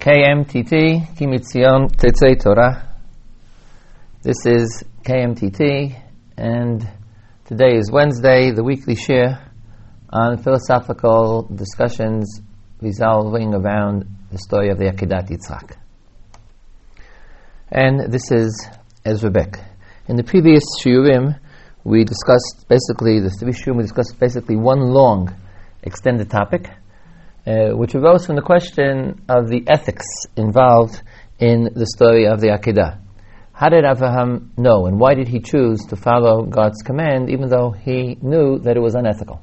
KMTT, Ki Mitzion Tetzei Torah. This is KMTT, and today is Wednesday, the weekly share on philosophical discussions revolving around the story of the Akedat Yitzhak. And this is Ezra Bick. In the previous shiurim, we discussed basically, the three shiurim, we discussed basically one long extended topic uh, which arose from the question of the ethics involved in the story of the Akedah. How did Abraham know, and why did he choose to follow God's command, even though he knew that it was unethical?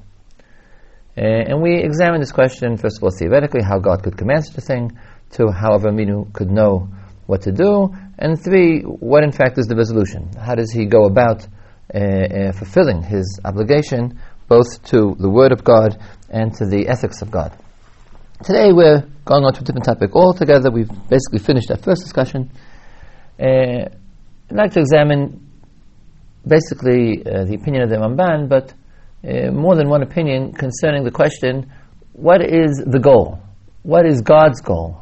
Uh, and we examine this question, first of all, theoretically, how God could command such a thing, to how Avraminu could know what to do, and three, what in fact is the resolution? How does he go about uh, uh, fulfilling his obligation, both to the Word of God and to the ethics of God? Today we're going on to a different topic altogether. We've basically finished our first discussion. Uh, I'd like to examine basically uh, the opinion of the Ramban, but uh, more than one opinion concerning the question what is the goal? What is God's goal?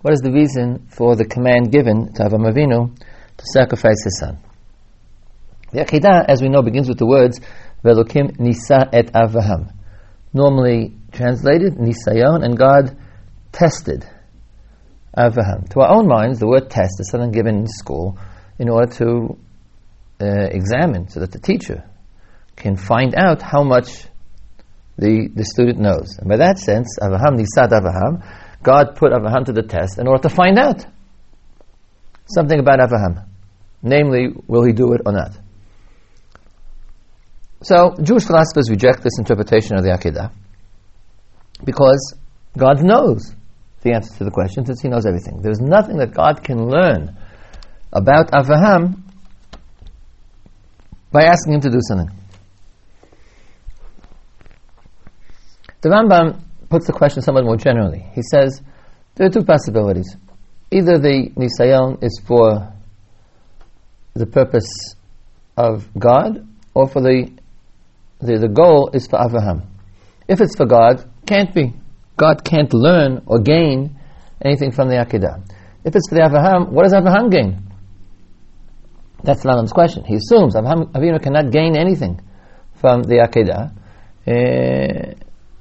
What is the reason for the command given to Avram Avinu to sacrifice his son? The Akedah, as we know, begins with the words Velokim Nisa et Avraham. Normally, translated nisayon, and God tested Abraham. To our own minds, the word test is something given in school in order to uh, examine, so that the teacher can find out how much the, the student knows. And by that sense, Abraham nisad Abraham, God put Abraham to the test in order to find out something about Abraham. Namely, will he do it or not? So, Jewish philosophers reject this interpretation of the Akedah because God knows the answer to the question since He knows everything. There's nothing that God can learn about Avraham by asking him to do something. The Rambam puts the question somewhat more generally. He says there are two possibilities. Either the Nisayon is for the purpose of God, or for the, the, the goal is for Avraham. If it's for God, can't be. God can't learn or gain anything from the Akedah. If it's for the Avraham, what does Avraham gain? That's Rambam's question. He assumes Avraham Avinu cannot gain anything from the Akedah. Uh,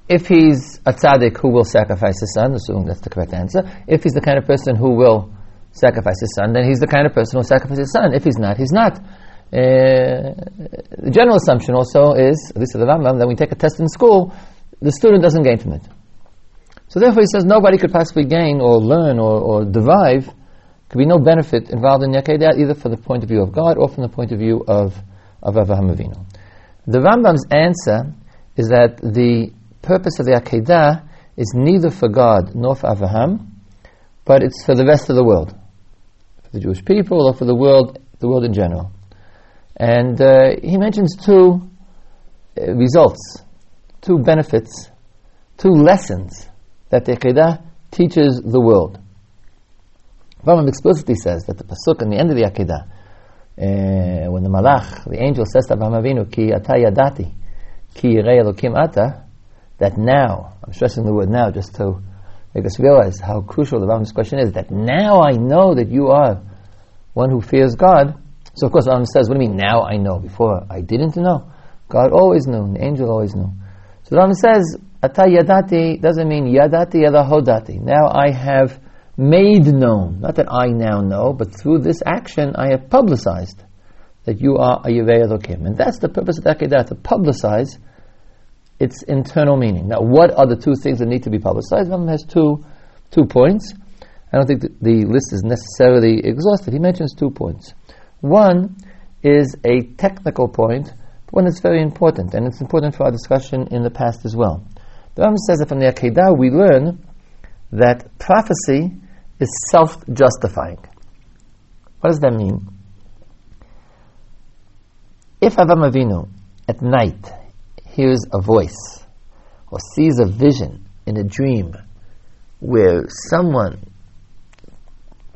if he's a tzaddik who will sacrifice his son, assuming that's the correct answer, if he's the kind of person who will sacrifice his son, then he's the kind of person who will sacrifice his son. If he's not, he's not. Uh, the general assumption also is, at least of the Rambam, that we take a test in school, the student doesn't gain from it. So therefore, he says nobody could possibly gain or learn or, or derive, could be no benefit involved in Yakedah, either from the point of view of God or from the point of view of, of Avraham Avinu. The Rambam's answer is that the purpose of the Akedah is neither for God nor for Avraham, but it's for the rest of the world, for the Jewish people or for the world, the world in general. And uh, he mentions two uh, results two benefits, two lessons that the Akedah teaches the world. Rambam explicitly says that the pasuk in the end of the Akedah, uh, when the Malach, the angel says to Abraham Avinu, Ki ata yadati, ki yirei Elokim ata, that now, I'm stressing the word now just to make us realize how crucial the Rambam's question is, that now I know that you are one who fears God. So of course Rambam says, what do you mean now I know? Before I didn't know? God always knew, the angel always knew. So the Rambam says, Ata yadati doesn't mean yadati yada hodati. Now I have made known, not that I now know, but through this action I have publicized that you are a Yirei Elokim. And that's the purpose of Akedah, to publicize its internal meaning. Now, what are the two things that need to be publicized? Rambam has two, two points. I don't think the list is necessarily exhaustive. He mentions two points. One is a technical point one that's very important, and it's important for our discussion in the past as well. The Rambam says that from the Akedah we learn that prophecy is self-justifying. What does that mean? If Avraham Avinu at night hears a voice or sees a vision in a dream where someone,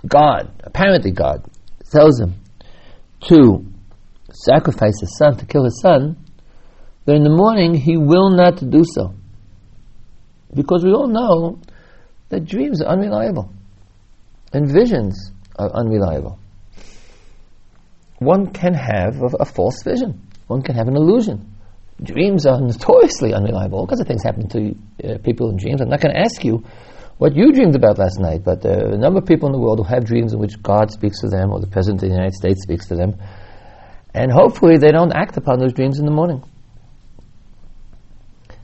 God, apparently God, tells him to sacrifice his son, to kill his son, then in the morning he will not do so. Because we all know that dreams are unreliable and visions are unreliable. One can have a, a false vision. One can have an illusion. Dreams are notoriously unreliable. All kinds of things happen to uh, people in dreams. I'm not going to ask you what you dreamed about last night, but there are a number of people in the world who have dreams in which God speaks to them or the President of the United States speaks to them. And hopefully they don't act upon those dreams in the morning.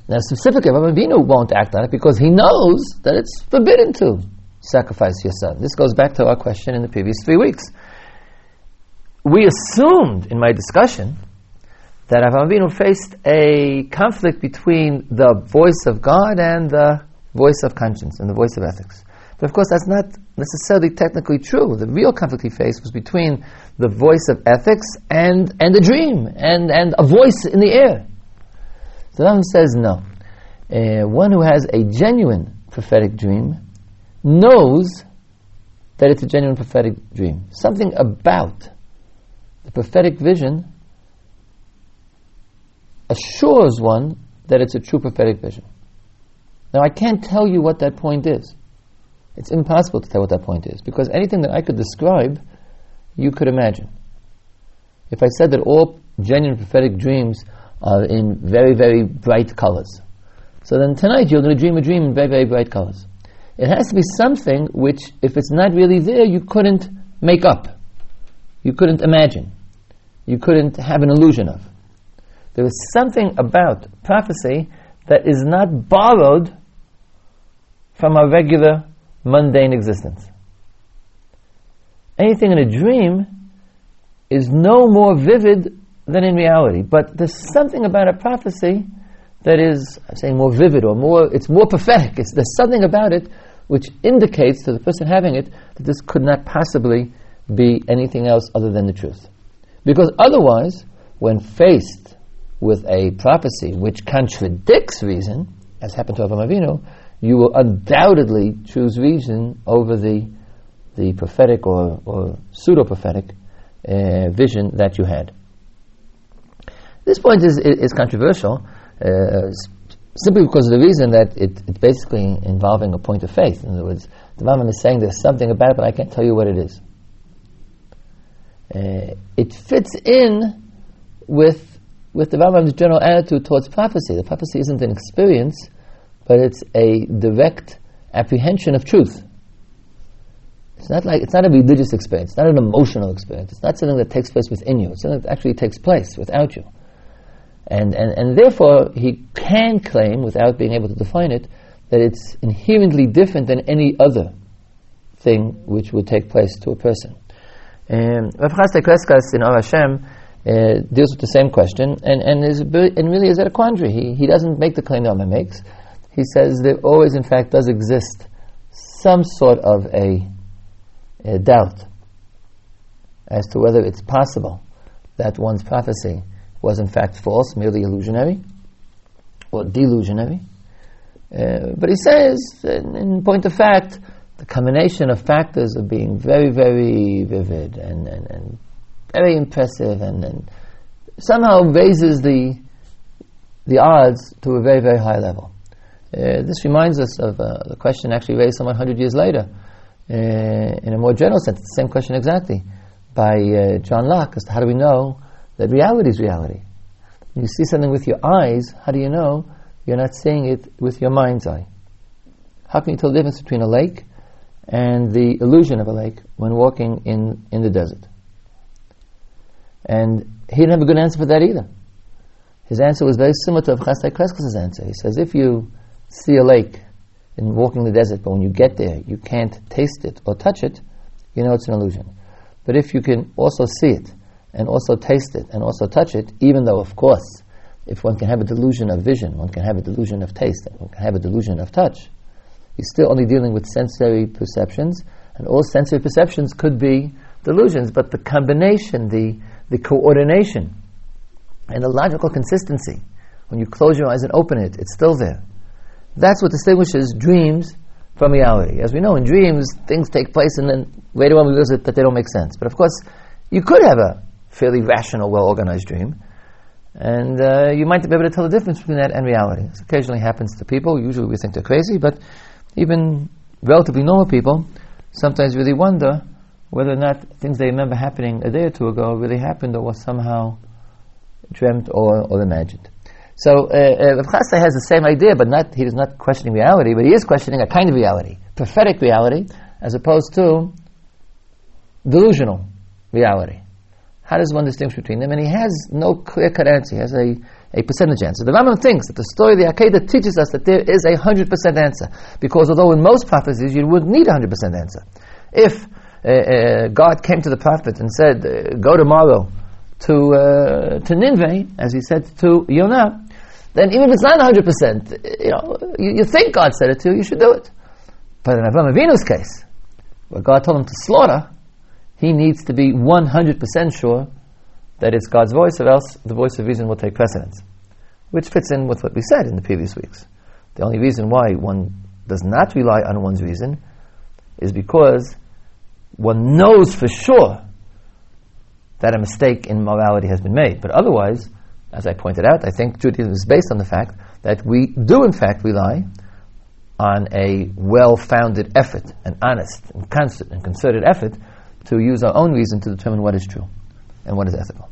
Now, specifically, Avraham Avinu won't act on it because he knows that it's forbidden to sacrifice your son. This goes back to our question in the previous three weeks. We assumed in my discussion that Avraham Avinu faced a conflict between the voice of God and the voice of conscience and the voice of ethics. But of course, that's not necessarily technically true. The real conflict he faced was between the voice of ethics and, and a dream and, and a voice in the air. So Rambam says no. Uh, one who has a genuine prophetic dream knows that it's a genuine prophetic dream. Something about the prophetic vision assures one that it's a true prophetic vision. Now, I can't tell you what that point is. It's impossible to tell what that point is because anything that I could describe, you could imagine. If I said that all genuine prophetic dreams are in very, very bright colors, so then tonight you're going to dream a dream in very, very bright colors. It has to be something which, if it's not really there, you couldn't make up. You couldn't imagine. You couldn't have an illusion of. There is something about prophecy that is not borrowed from our regular mundane existence. Anything in a dream is no more vivid than in reality. But there's something about a prophecy that is, I'm saying more vivid or more, it's more prophetic. It's, there's something about it which indicates to the person having it that this could not possibly be anything else other than the truth. Because otherwise, when faced with a prophecy which contradicts reason, as happened to Avraham Avinu, you will undoubtedly choose reason over the, the prophetic or, or pseudo prophetic uh, vision that you had. This point is, is controversial uh, simply because of the reason that it, it's basically involving a point of faith. In other words, the Rambam is saying there's something about it, but I can't tell you what it is. Uh, it fits in with, with the Rambam's general attitude towards prophecy. The prophecy isn't an experience, but it's a direct apprehension of truth. It's not like it's not a religious experience. It's not an emotional experience. It's not something that takes place within you. It's something that actually takes place without you. And, and, and therefore, he can claim, without being able to define it, that it's inherently different than any other thing which would take place to a person. Rav Chasdai Crescas in Or Hashem uh, deals with the same question, and, and, is, and really is at a quandary. He, he doesn't make the claim that Rambam makes he says there always, in fact, does exist some sort of a, a doubt as to whether it's possible that one's prophecy was in fact false, merely illusionary, or delusionary. Uh, but he says, in, in, point of fact, the combination of factors of being very, very vivid and, and, and very impressive and, and, somehow raises the, the odds to a very, very high level. Uh, this reminds us of uh, the question actually raised some 100 years later, uh, in a more general sense, the same question exactly, by uh, John Locke as to how do we know that reality is reality. When you see something with your eyes, how do you know you're not seeing it with your mind's eye? How can you tell the difference between a lake and the illusion of a lake when walking in, in the desert? And he didn't have a good answer for that either. His answer was very similar to Avchastai Crescas' answer. He says, if you see a lake and walking the desert, but when you get there, you can't taste it or touch it, you know it's an illusion. But if you can also see it, and also taste it, and also touch it, even though, of course, if one can have a delusion of vision, one can have a delusion of taste, and one can have a delusion of touch, you're still only dealing with sensory perceptions, and all sensory perceptions could be delusions, but the combination, the, the coordination, and the logical consistency, when you close your eyes and open it, it's still there. That's what distinguishes dreams from reality. As we know, in dreams, things take place and then later on we realize that they don't make sense. But of course, you could have a fairly rational, well organized dream, and uh, you might be able to tell the difference between that and reality. This occasionally happens to people. Usually we think they're crazy, but even relatively normal people sometimes really wonder whether or not things they remember happening a day or two ago really happened or was somehow dreamt or, or imagined. So uh, uh, has the same idea, but not he is not questioning reality, but he is questioning a kind of reality, prophetic reality, as opposed to delusional reality. How does one distinguish between them? And he has no clear-cut answer. He has a, a percentage answer. The Rambam thinks that the story of the Akedah teaches us that there is a 100% answer. Because although in most prophecies you would need a 100% answer. If uh, uh, God came to the prophet and said, uh, go tomorrow to, uh, to Nineveh, as he said to Yonah, then even if it's not 100%, you know, you, you, think God said it to you, you should do it. But in Avram Avinu's case, where God told him to slaughter, he needs to be 100% sure that it's God's voice, or else the voice of reason will take precedence. Which fits in with what we said in the previous weeks. The only reason why one does not rely on one's reason is because one knows for sure that a mistake in morality has been made. But otherwise, as I pointed out, I think Judaism is based on the fact that we do, in fact, rely on a well founded effort, an honest and constant and concerted effort to use our own reason to determine what is true and what is ethical.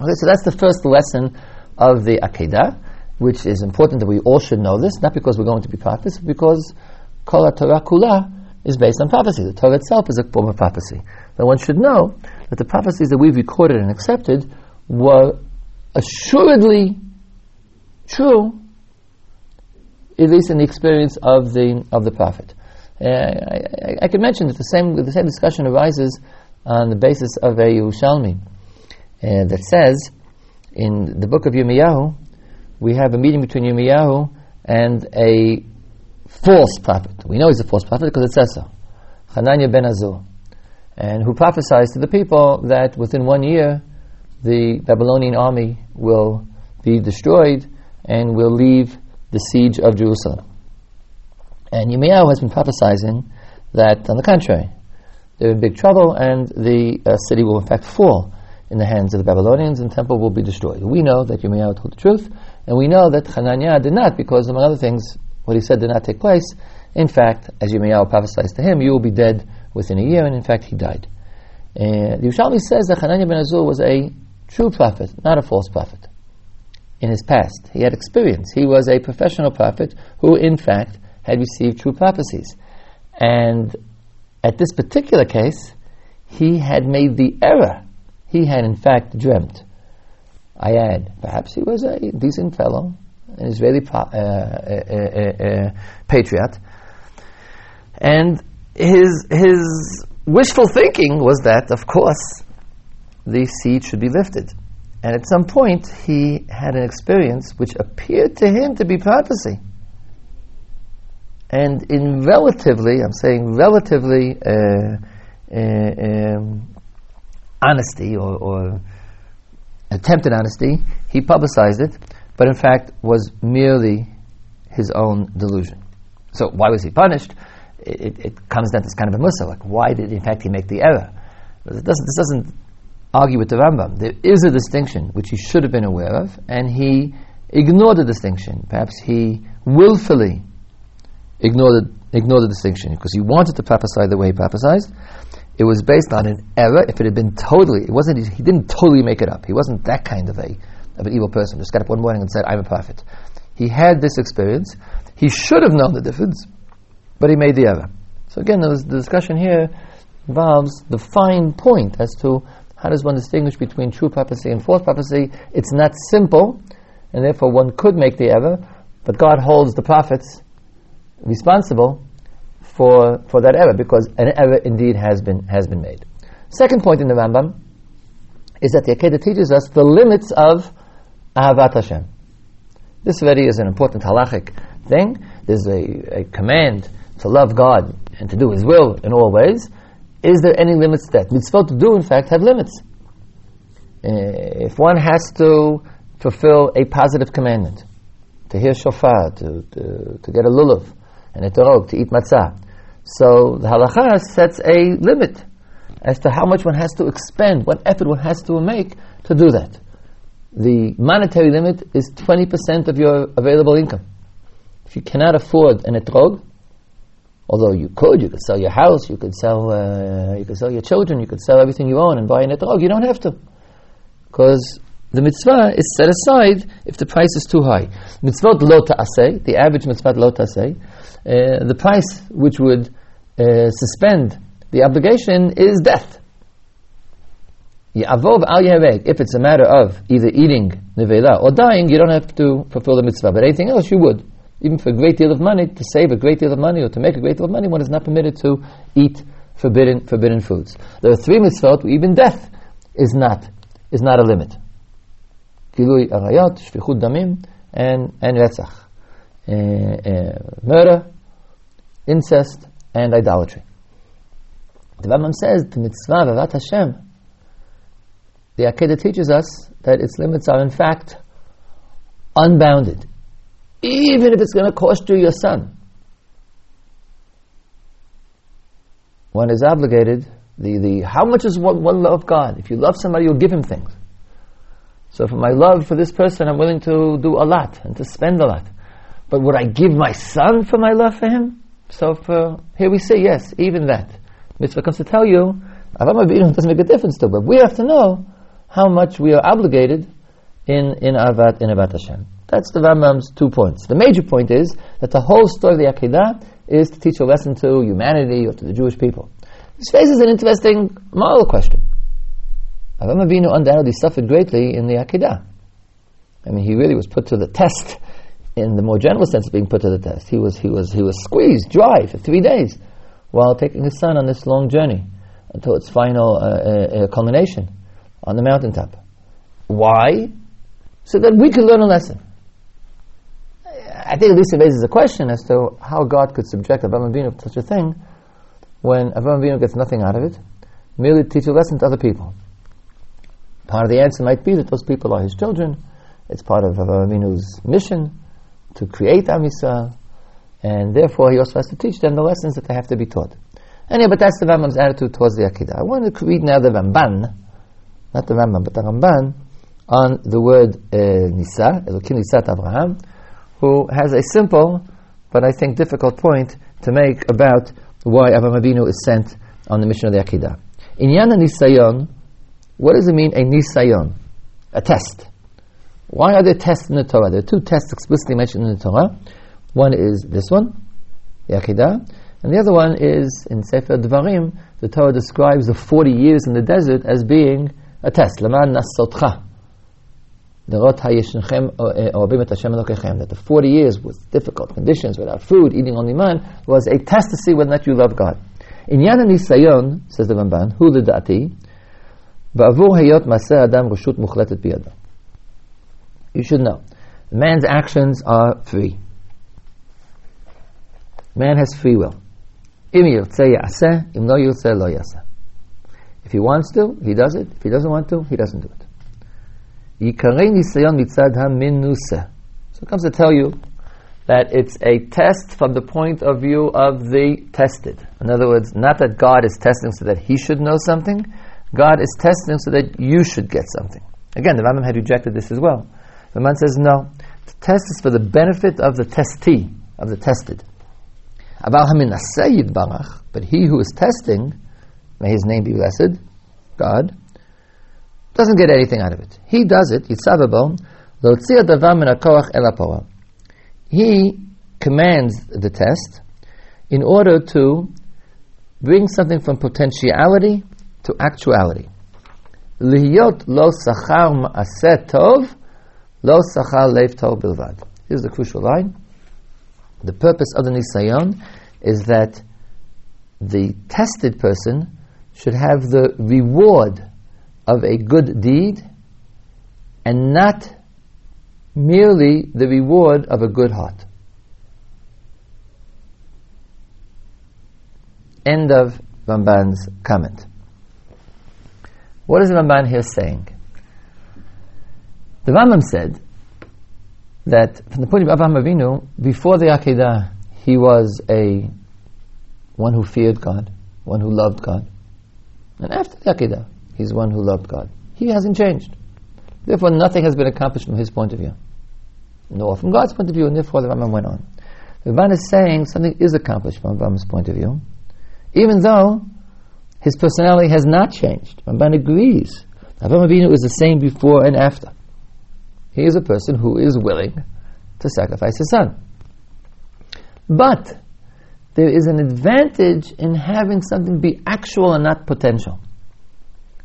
Okay, so that's the first lesson of the Akedah, which is important that we all should know this, not because we're going to be prophets, but because Kol Torah Kula is based on prophecy. The Torah itself is a form of prophecy. But one should know that the prophecies that we've recorded and accepted were assuredly true, at least in the experience of the of the prophet. Uh, I, I, I, could mention that the same the same discussion arises on the basis of a Yerushalmi uh, that says in the book of Yirmiyahu we have a meeting between Yirmiyahu and a false prophet. We know he's a false prophet because it says so. Hananiah ben Azur, and who prophesies to the people that within one year the Babylonian army will be destroyed and will leave the siege of Jerusalem. And Yirmiyahu has been prophesying that, on the contrary, they're in big trouble and the uh, city will in fact fall in the hands of the Babylonians and the temple will be destroyed. We know that Yirmiyahu told the truth, and we know that Hananiah did not because, among other things, what he said did not take place. In fact, as Yirmiyahu prophesies to him, you will be dead within a year, and in fact, he died. Uh, the Yerushalmi says that Hananiah ben Azur was a true prophet, not a false prophet. In his past, he had experience. He was a professional prophet who, in fact, had received true prophecies. And at this particular case, he had made the error. He had, in fact, dreamt. I add, perhaps he was a decent fellow, an Israeli uh, uh, uh, uh, patriot, and his his wishful thinking was that, of course, the seed should be lifted. And at some point, he had an experience which appeared to him to be prophecy. And in relatively, I'm saying relatively uh, uh, um, honesty or, or attempted honesty, he publicized it, but in fact was merely his own delusion. So why was he punished? It, it, comes down to this kind of a musa, like why did in fact he make the error? Doesn't, this doesn't argue with the Rambam. There is a distinction which he should have been aware of, and he ignored the distinction. Perhaps he willfully ignored the, ignored the distinction because he wanted to prophesy the way he prophesied. It was based on an error. If it had been totally, it wasn't. He didn't totally make it up. He wasn't that kind of a of an evil person. Just got up one morning and said, "I'm a prophet." He had this experience. He should have known the difference, but he made the error. So again, the discussion here involves the fine point as to how does one distinguish between true prophecy and false prophecy? It's not simple, and therefore one could make the error, but God holds the prophets responsible for, for that error because an error indeed has been, has been made. Second point in the Rambam is that the Akedah teaches us the limits of Ahavat Hashem. This already is an important halachic thing. There's a, a command to love God and to do His will in all ways. Is there any limits that mitzvot to do, in fact, have limits? Uh, if one has to fulfill a positive commandment, to hear shofar, to, to, to get a lulav, and a torah, to eat matzah, so the halacha sets a limit as to how much one has to expend, what effort one has to make to do that. The monetary limit is 20% of your available income. If you cannot afford an etrog, Although you could, you could sell your house, you could sell, uh, you could sell your children, you could sell everything you own and buy an etrog. You don't have to, because the mitzvah is set aside if the price is too high. Mitzvot lo ta'aseh, the average mitzvah lo ta'aseh, uh, the price which would uh, suspend the obligation is death. Al If it's a matter of either eating nevela or dying, you don't have to fulfill the mitzvah. But anything else, you would even for a great deal of money, to save a great deal of money or to make a great deal of money, one is not permitted to eat forbidden, forbidden foods. There are three mitzvot, even death is not, is not a limit. Gilui arayot, shvichut damim, and, and retzach. Uh, uh, murder, incest, and idolatry. The Rambam says the mitzvah of Ahavat Hashem, the Akedah teaches us that its limits are in fact unbounded even if it's going to cost you your son. One is obligated. The, the how much is one, one love God? If you love somebody, you'll give him things. So for my love for this person, I'm willing to do a lot and to spend a lot. But would I give my son for my love for him? So for, here we say yes, even that. Mitzvah comes to tell you, Avam doesn't make a difference to, but we have to know how much we are obligated in, in Ahavat, in Ahavat Hashem. That's the Rambam's two points. The major point is that the whole story of the Akedah is to teach a lesson to humanity or to the Jewish people. This raises an interesting moral question. Avraham Avinu undoubtedly suffered greatly in the Akedah. I mean, he really was put to the test in the more general sense of being put to the test. He was, he was, he was squeezed dry for three days while taking his son on this long journey until its final uh, uh, uh culmination on the mountaintop. Why? So that we could learn a lesson. I think at least it raises a question as to how God could subject Avraham Avinu to such a thing when Avraham Avinu gets nothing out of it, merely to teach a lesson to other people. Part of the answer might be that those people are his children. It's part of Avraham Avinu's mission to create Am Yisrael, and therefore he also has to teach them the lessons that they have to be taught. Anyway, but that's the Rambam's attitude towards the Akedah. I want to read now the Ramban, not the Rambam, but the Ramban, on the word uh, Nisa, Elokim Nisat Abraham, who has a simple, but I think difficult point to make about why Avraham Avinu is sent on the mission of the Akedah. Inyan Nisayon, what does it mean, a Nisayon? A test. Why are there tests in the Torah? There are two tests explicitly mentioned in the Torah. One is this one, the Akedah, and the other one is in Sefer Devarim, the Torah describes the 40 years in the desert as being a test. Laman nasotcha. Eh, that the 40 years with difficult conditions, without food, eating only man, was a test to see whether or not you love God. Inyan Nisayon, says the Ramban, Hu Lidati, Ba'avur Hayot Maseh Adam Rashut Mukhletet You should know. Man's actions are free. Man has free will. If he wants to, he does it. If he doesn't want to, he doesn't do it. So it comes to tell you that it's a test from the point of view of the tested. In other words, not that God is testing so that he should know something, God is testing so that you should get something. Again, the Rambam had rejected this as well. The man says, no, the test is for the benefit of the testee, of the tested. But he who is testing, may his name be blessed, God, doesn't get anything out of it. He does it, yitzavabo, He commands the test in order to bring something from potentiality to actuality. Lihiyot lo sachar ma'aseh tov, lo sachar lev tov bilvad. Here's the crucial line. The purpose of the nisayon is that the tested person should have the reward of a good deed and not merely the reward of a good heart. End of Ramban's comment. What is Ramban here saying? The Rambam said that from the point of Avraham Avinu, before the Akedah, he was a one who feared God, one who loved God. And after the Akedah, He's one who loved God. He hasn't changed. Therefore, nothing has been accomplished from his point of view, nor from God's point of view, and therefore the Rambam went on. The Ramban is saying something is accomplished from Rambam's point of view, even though his personality has not changed. Ramban agrees. Avraham Avinu is the same before and after. He is a person who is willing to sacrifice his son. But there is an advantage in having something be actual and not potential.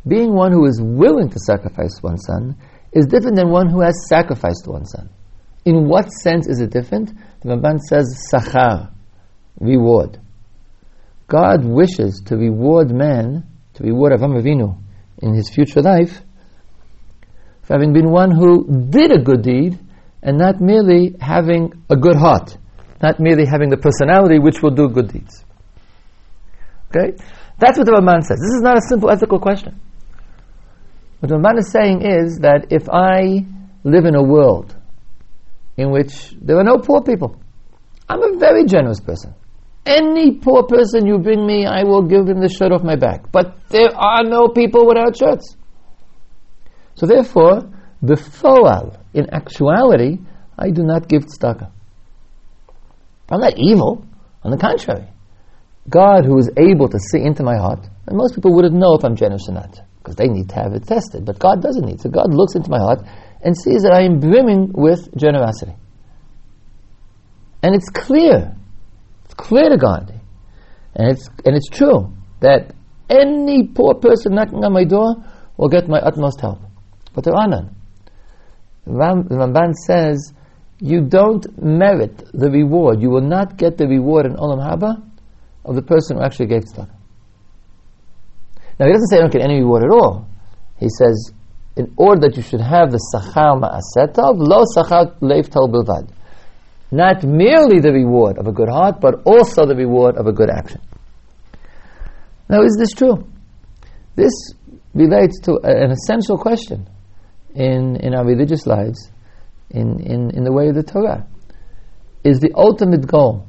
Being one who is willing to sacrifice one son is different than one who has sacrificed one son. In what sense is it different? The Ramban says sachar, reward. God wishes to reward man, to reward Avram Avinu in his future life, for having been one who did a good deed and not merely having a good heart, not merely having the personality which will do good deeds. Okay? That's what the Ramban says. This is not a simple ethical question. What the Ramban is saying is that if I live in a world in which there are no poor people, I'm a very generous person. Any poor person you bring me, I will give him the shirt off my back. But there are no people without shirts. So therefore, the foal, in actuality, I do not give tzedakah. I'm not evil. On the contrary, God, who is able to see into my heart, and most people wouldn't know if I'm generous or not, because they need to have it tested. But God doesn't need. So God looks into my heart and sees that I am brimming with generosity. And it's clear. It's clear to God. And it's, and it's true that any poor person knocking on my door will get my utmost help. But there are none. The Ramban says, you don't merit the reward. You will not get the reward in Olam Haba of the person who actually gave tzedakah. Now he doesn't say I don't get any reward at all. He says, in order that you should have the sachar ma'asetov, lo sachar leif tal bilvad. Not merely the reward of a good heart, but also the reward of a good action. Now, is this true? This relates to an essential question in, in our religious lives, in, in, in the way of the Torah. Is the ultimate goal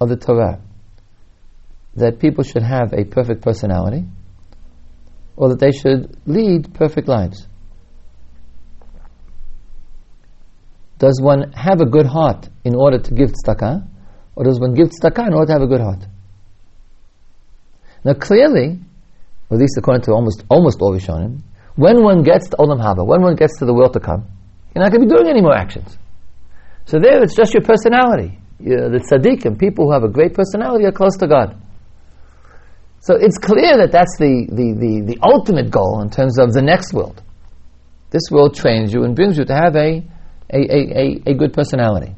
of the Torah that people should have a perfect personality, or that they should lead perfect lives? Does one have a good heart in order to give tzedakah, or does one give tzedakah in order to have a good heart? Now, clearly, at least according to almost almost all Rishonim, when one gets to Olam Haba, when one gets to the world to come, you're not going to be doing any more actions. So there, it's just your personality. You're the tzaddikim, people who have a great personality, are close to God. So it's clear that that's the, the, the, the ultimate goal in terms of the next world. This world trains you and brings you to have a a, a, a, a good personality.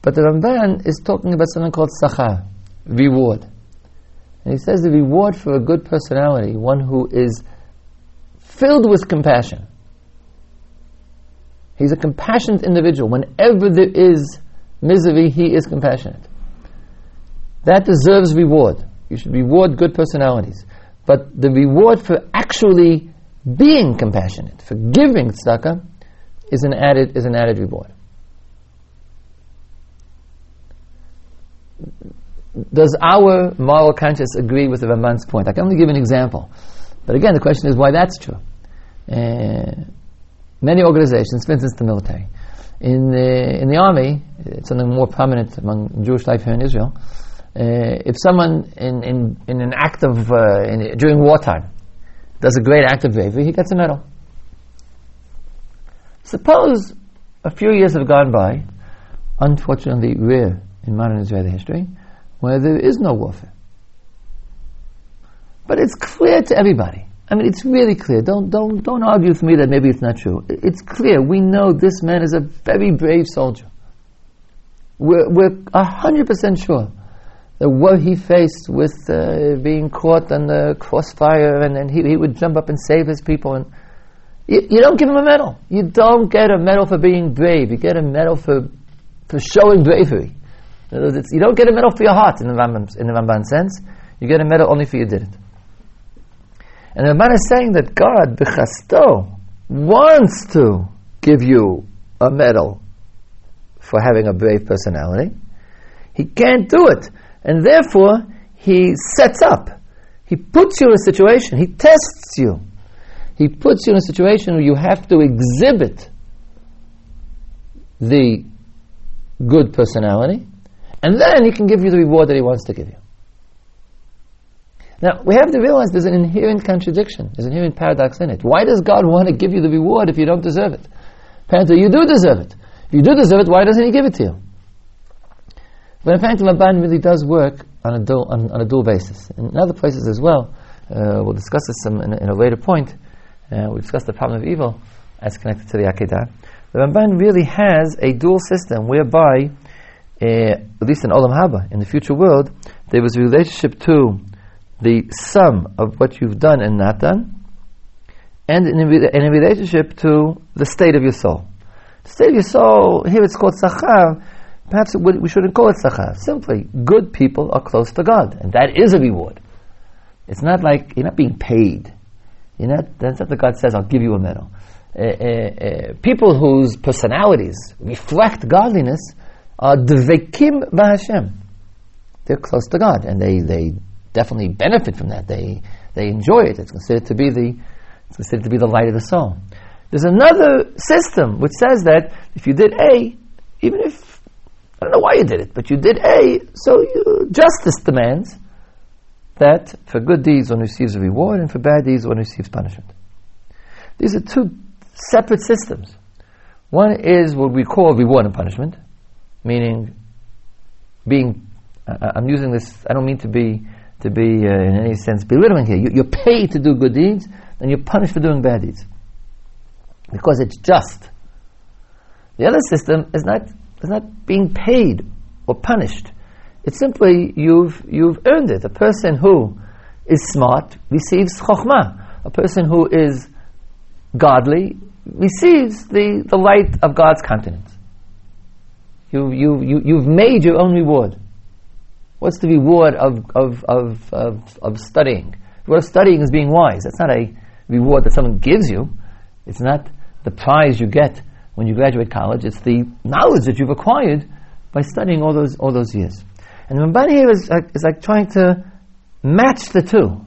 But the Ramban is talking about something called sachar, reward. And he says the reward for a good personality, one who is filled with compassion. He's a compassionate individual. Whenever there is misery, he is compassionate. That deserves reward. You should reward good personalities. But the reward for actually being compassionate, for giving tzedakah, is an added is an added reward. Does our moral conscience agree with the Ramban's point? I can only give an example, but again, the question is why that's true. Uh, many organizations, for instance, the military, in the in the army, it's something more prominent among Jewish life here in Israel. Uh, if someone in, in, in an act of uh, in, during wartime does a great act of bravery, he gets a medal. Suppose a few years have gone by, unfortunately rare in modern Israeli history, where there is no warfare. But it's clear to everybody. I mean, it's really clear. Don't, don't, don't argue with me that maybe it's not true. It's clear. We know this man is a very brave soldier. We're, we're 100% sure that what he faced with uh, being caught in the crossfire and, and he, he would jump up and save his people and you, you, don't give him a medal. You don't get a medal for being brave. You get a medal for, for showing bravery. You don't get a medal for your heart in the Ramban, in the Ramban sense. You get a medal only for you did it. And the Ramban is saying that God, b'chasto, wants to give you a medal for having a brave personality. He can't do it. And therefore, he sets up. He puts you in a situation. He tests you. He puts you in a situation where you have to exhibit the good personality, and then He can give you the reward that He wants to give you. Now, we have to realize there's an inherent contradiction, there's an inherent paradox in it. Why does God want to give you the reward if you don't deserve it? Apparently, you do deserve it. If you do deserve it, why doesn't He give it to you? But in fact, the Ramban really does work on a dual, on, on, a dual basis. In other places as well, uh, we'll discuss this in, in, a later point. Uh, we'll discuss the problem of evil as connected to the Akedah. The Ramban really has a dual system whereby, uh, at least in Olam Haba, in the future world, there was a relationship to the sum of what you've done and not done, and in a, in a relationship to the state of your soul. The state of your soul, here it's called Sachar, perhaps would, we shouldn't call it Sachar. Simply, good people are close to God, and that is a reward. It's not like you're not being paid. You're not, that's not that God says, I'll give you a medal. Uh, uh, uh, people whose personalities reflect godliness are dvekim b'Hashem. They're close to God, and they, they definitely benefit from that. They they enjoy it. It's considered to be the it's considered to be the light of the soul. There's another system which says that if you did A, even if I don't know why you did it, but you did A, so you, justice demands that for good deeds one receives a reward, and for bad deeds one receives punishment. These are two separate systems. One is what we call reward and punishment, meaning being. I'm using this. I don't mean to be to be, uh, in any sense, belittling here. You, are paid to do good deeds, and you're punished for doing bad deeds. Because it's just. The other system is not, is not being paid or punished. It's simply you've, you've earned it. A person who is smart receives chokhmah. A person who is godly receives the, the light of God's countenance. You, you, you, you've made your own reward. What's the reward of, of, of, of, of studying? The reward of studying is being wise. That's not a reward that someone gives you. It's not the prize you get when you graduate college. It's the knowledge that you've acquired by studying all those, all those years. And Ramban here is like, is like trying to match the two.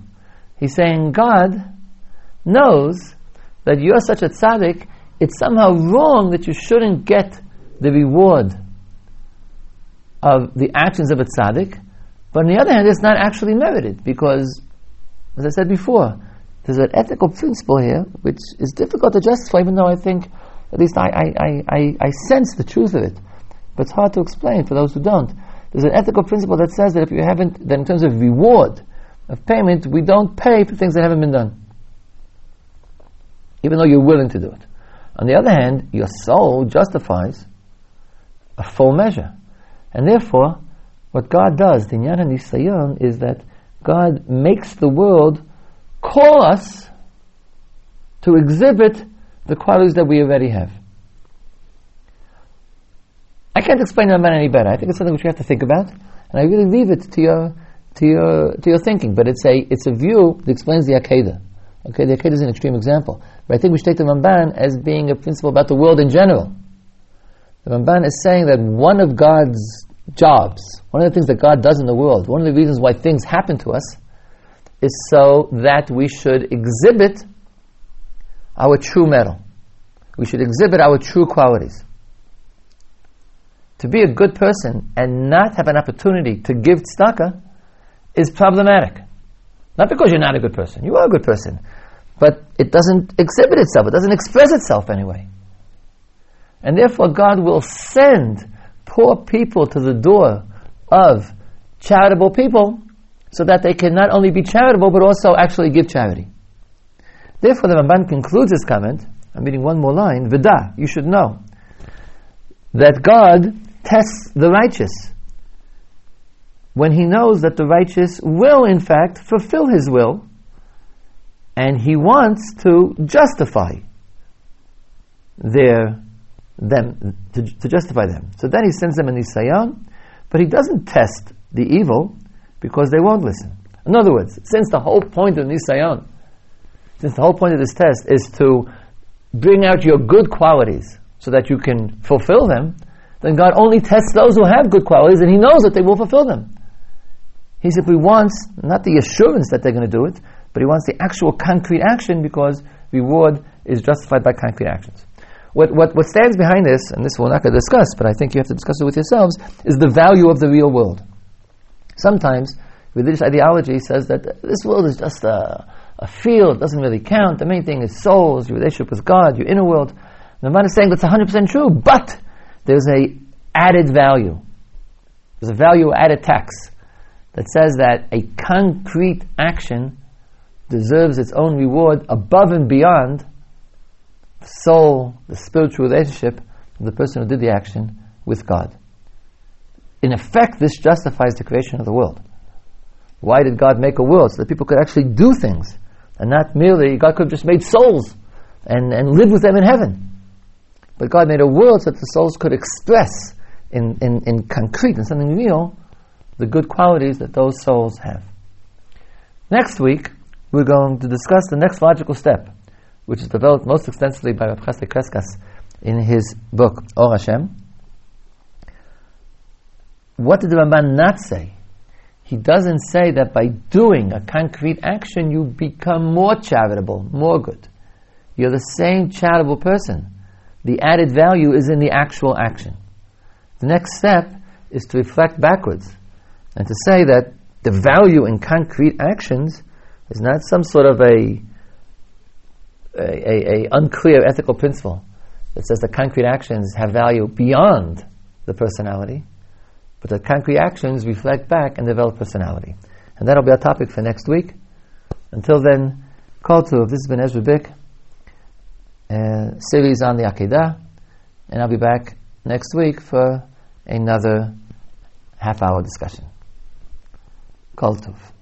He's saying God knows that you're such a tzaddik, it's somehow wrong that you shouldn't get the reward of the actions of a tzaddik, but on the other hand, it's not actually merited because, as I said before, there's an ethical principle here which is difficult to justify, even though I think, at least I, I, I, I, sense the truth of it. But it's hard to explain for those who don't. There's an ethical principle that says that if you haven't, that in terms of reward, of payment, we don't pay for things that haven't been done. Even though you're willing to do it. On the other hand, your soul justifies a full measure. And therefore, what God does, the Inyan Nisayon, is that God makes the world call us to exhibit the qualities that we already have. I can't explain that any better. I think it's something which you have to think about, and I really leave it to your to your to your thinking. But it's a it's a view that explains the Akedah. Okay, the Akedah is an extreme example, but I think we should take the Ramban as being a principle about the world in general. The Ramban is saying that one of God's jobs, one of the things that God does in the world, one of the reasons why things happen to us, is so that we should exhibit our true metal. We should exhibit our true qualities. To be a good person and not have an opportunity to give tzedakah is problematic. Not because you're not a good person. You are a good person. But it doesn't exhibit itself. It doesn't express itself anyway. And therefore, God will send poor people to the door of charitable people so that they can not only be charitable but also actually give charity. Therefore, the Ramban concludes his comment. I'm reading one more line. Vida, you should know that God tests the righteous when He knows that the righteous will, in fact, fulfill His will, and He wants to justify their them to, to justify them. So then he sends them a nisayon, but he doesn't test the evil because they won't listen. In other words, since the whole point of nisayon, since the whole point of this test is to bring out your good qualities so that you can fulfill them, then God only tests those who have good qualities and He knows that they will fulfill them. He simply wants not the assurance that they're going to do it, but He wants the actual concrete action because reward is justified by concrete actions. what, what, what stands behind this, and this we're not going to discuss, but I think you have to discuss it with yourselves, is the value of the real world. Sometimes religious ideology says that this world is just a, a field, doesn't really count. The main thing is souls, your relationship with God, your inner world. The Ramban is saying that's 100% true, but there's a added value. There's a value added tax that says that a concrete action deserves its own reward above and beyond the soul, the spiritual relationship of the person who did the action with God. In effect, this justifies the creation of the world. Why did God make a world? So that people could actually do things. And not merely, God could have just made souls and, and live with them in heaven. But God made a world so that the souls could express in, in, in concrete and something real the good qualities that those souls have. Next week, we're going to discuss the next logical step, which is developed most extensively by Rav Chasdei Crescas in his book, Or Hashem. What did the Ramban not say? He doesn't say that by doing a concrete action you become more charitable, more good. You're the same charitable person. The added value is in the actual action. The next step is to reflect backwards and to say that the value in concrete actions is not some sort of a, a, a, a unclear ethical principle that says that concrete actions have value beyond the personality, but that concrete actions reflect back and develop personality. And that'll be our topic for next week. Until then, call to, this has been Ezra Bick, uh, series on the Akedah, and I'll be back next week for another half hour discussion. Kol Tov.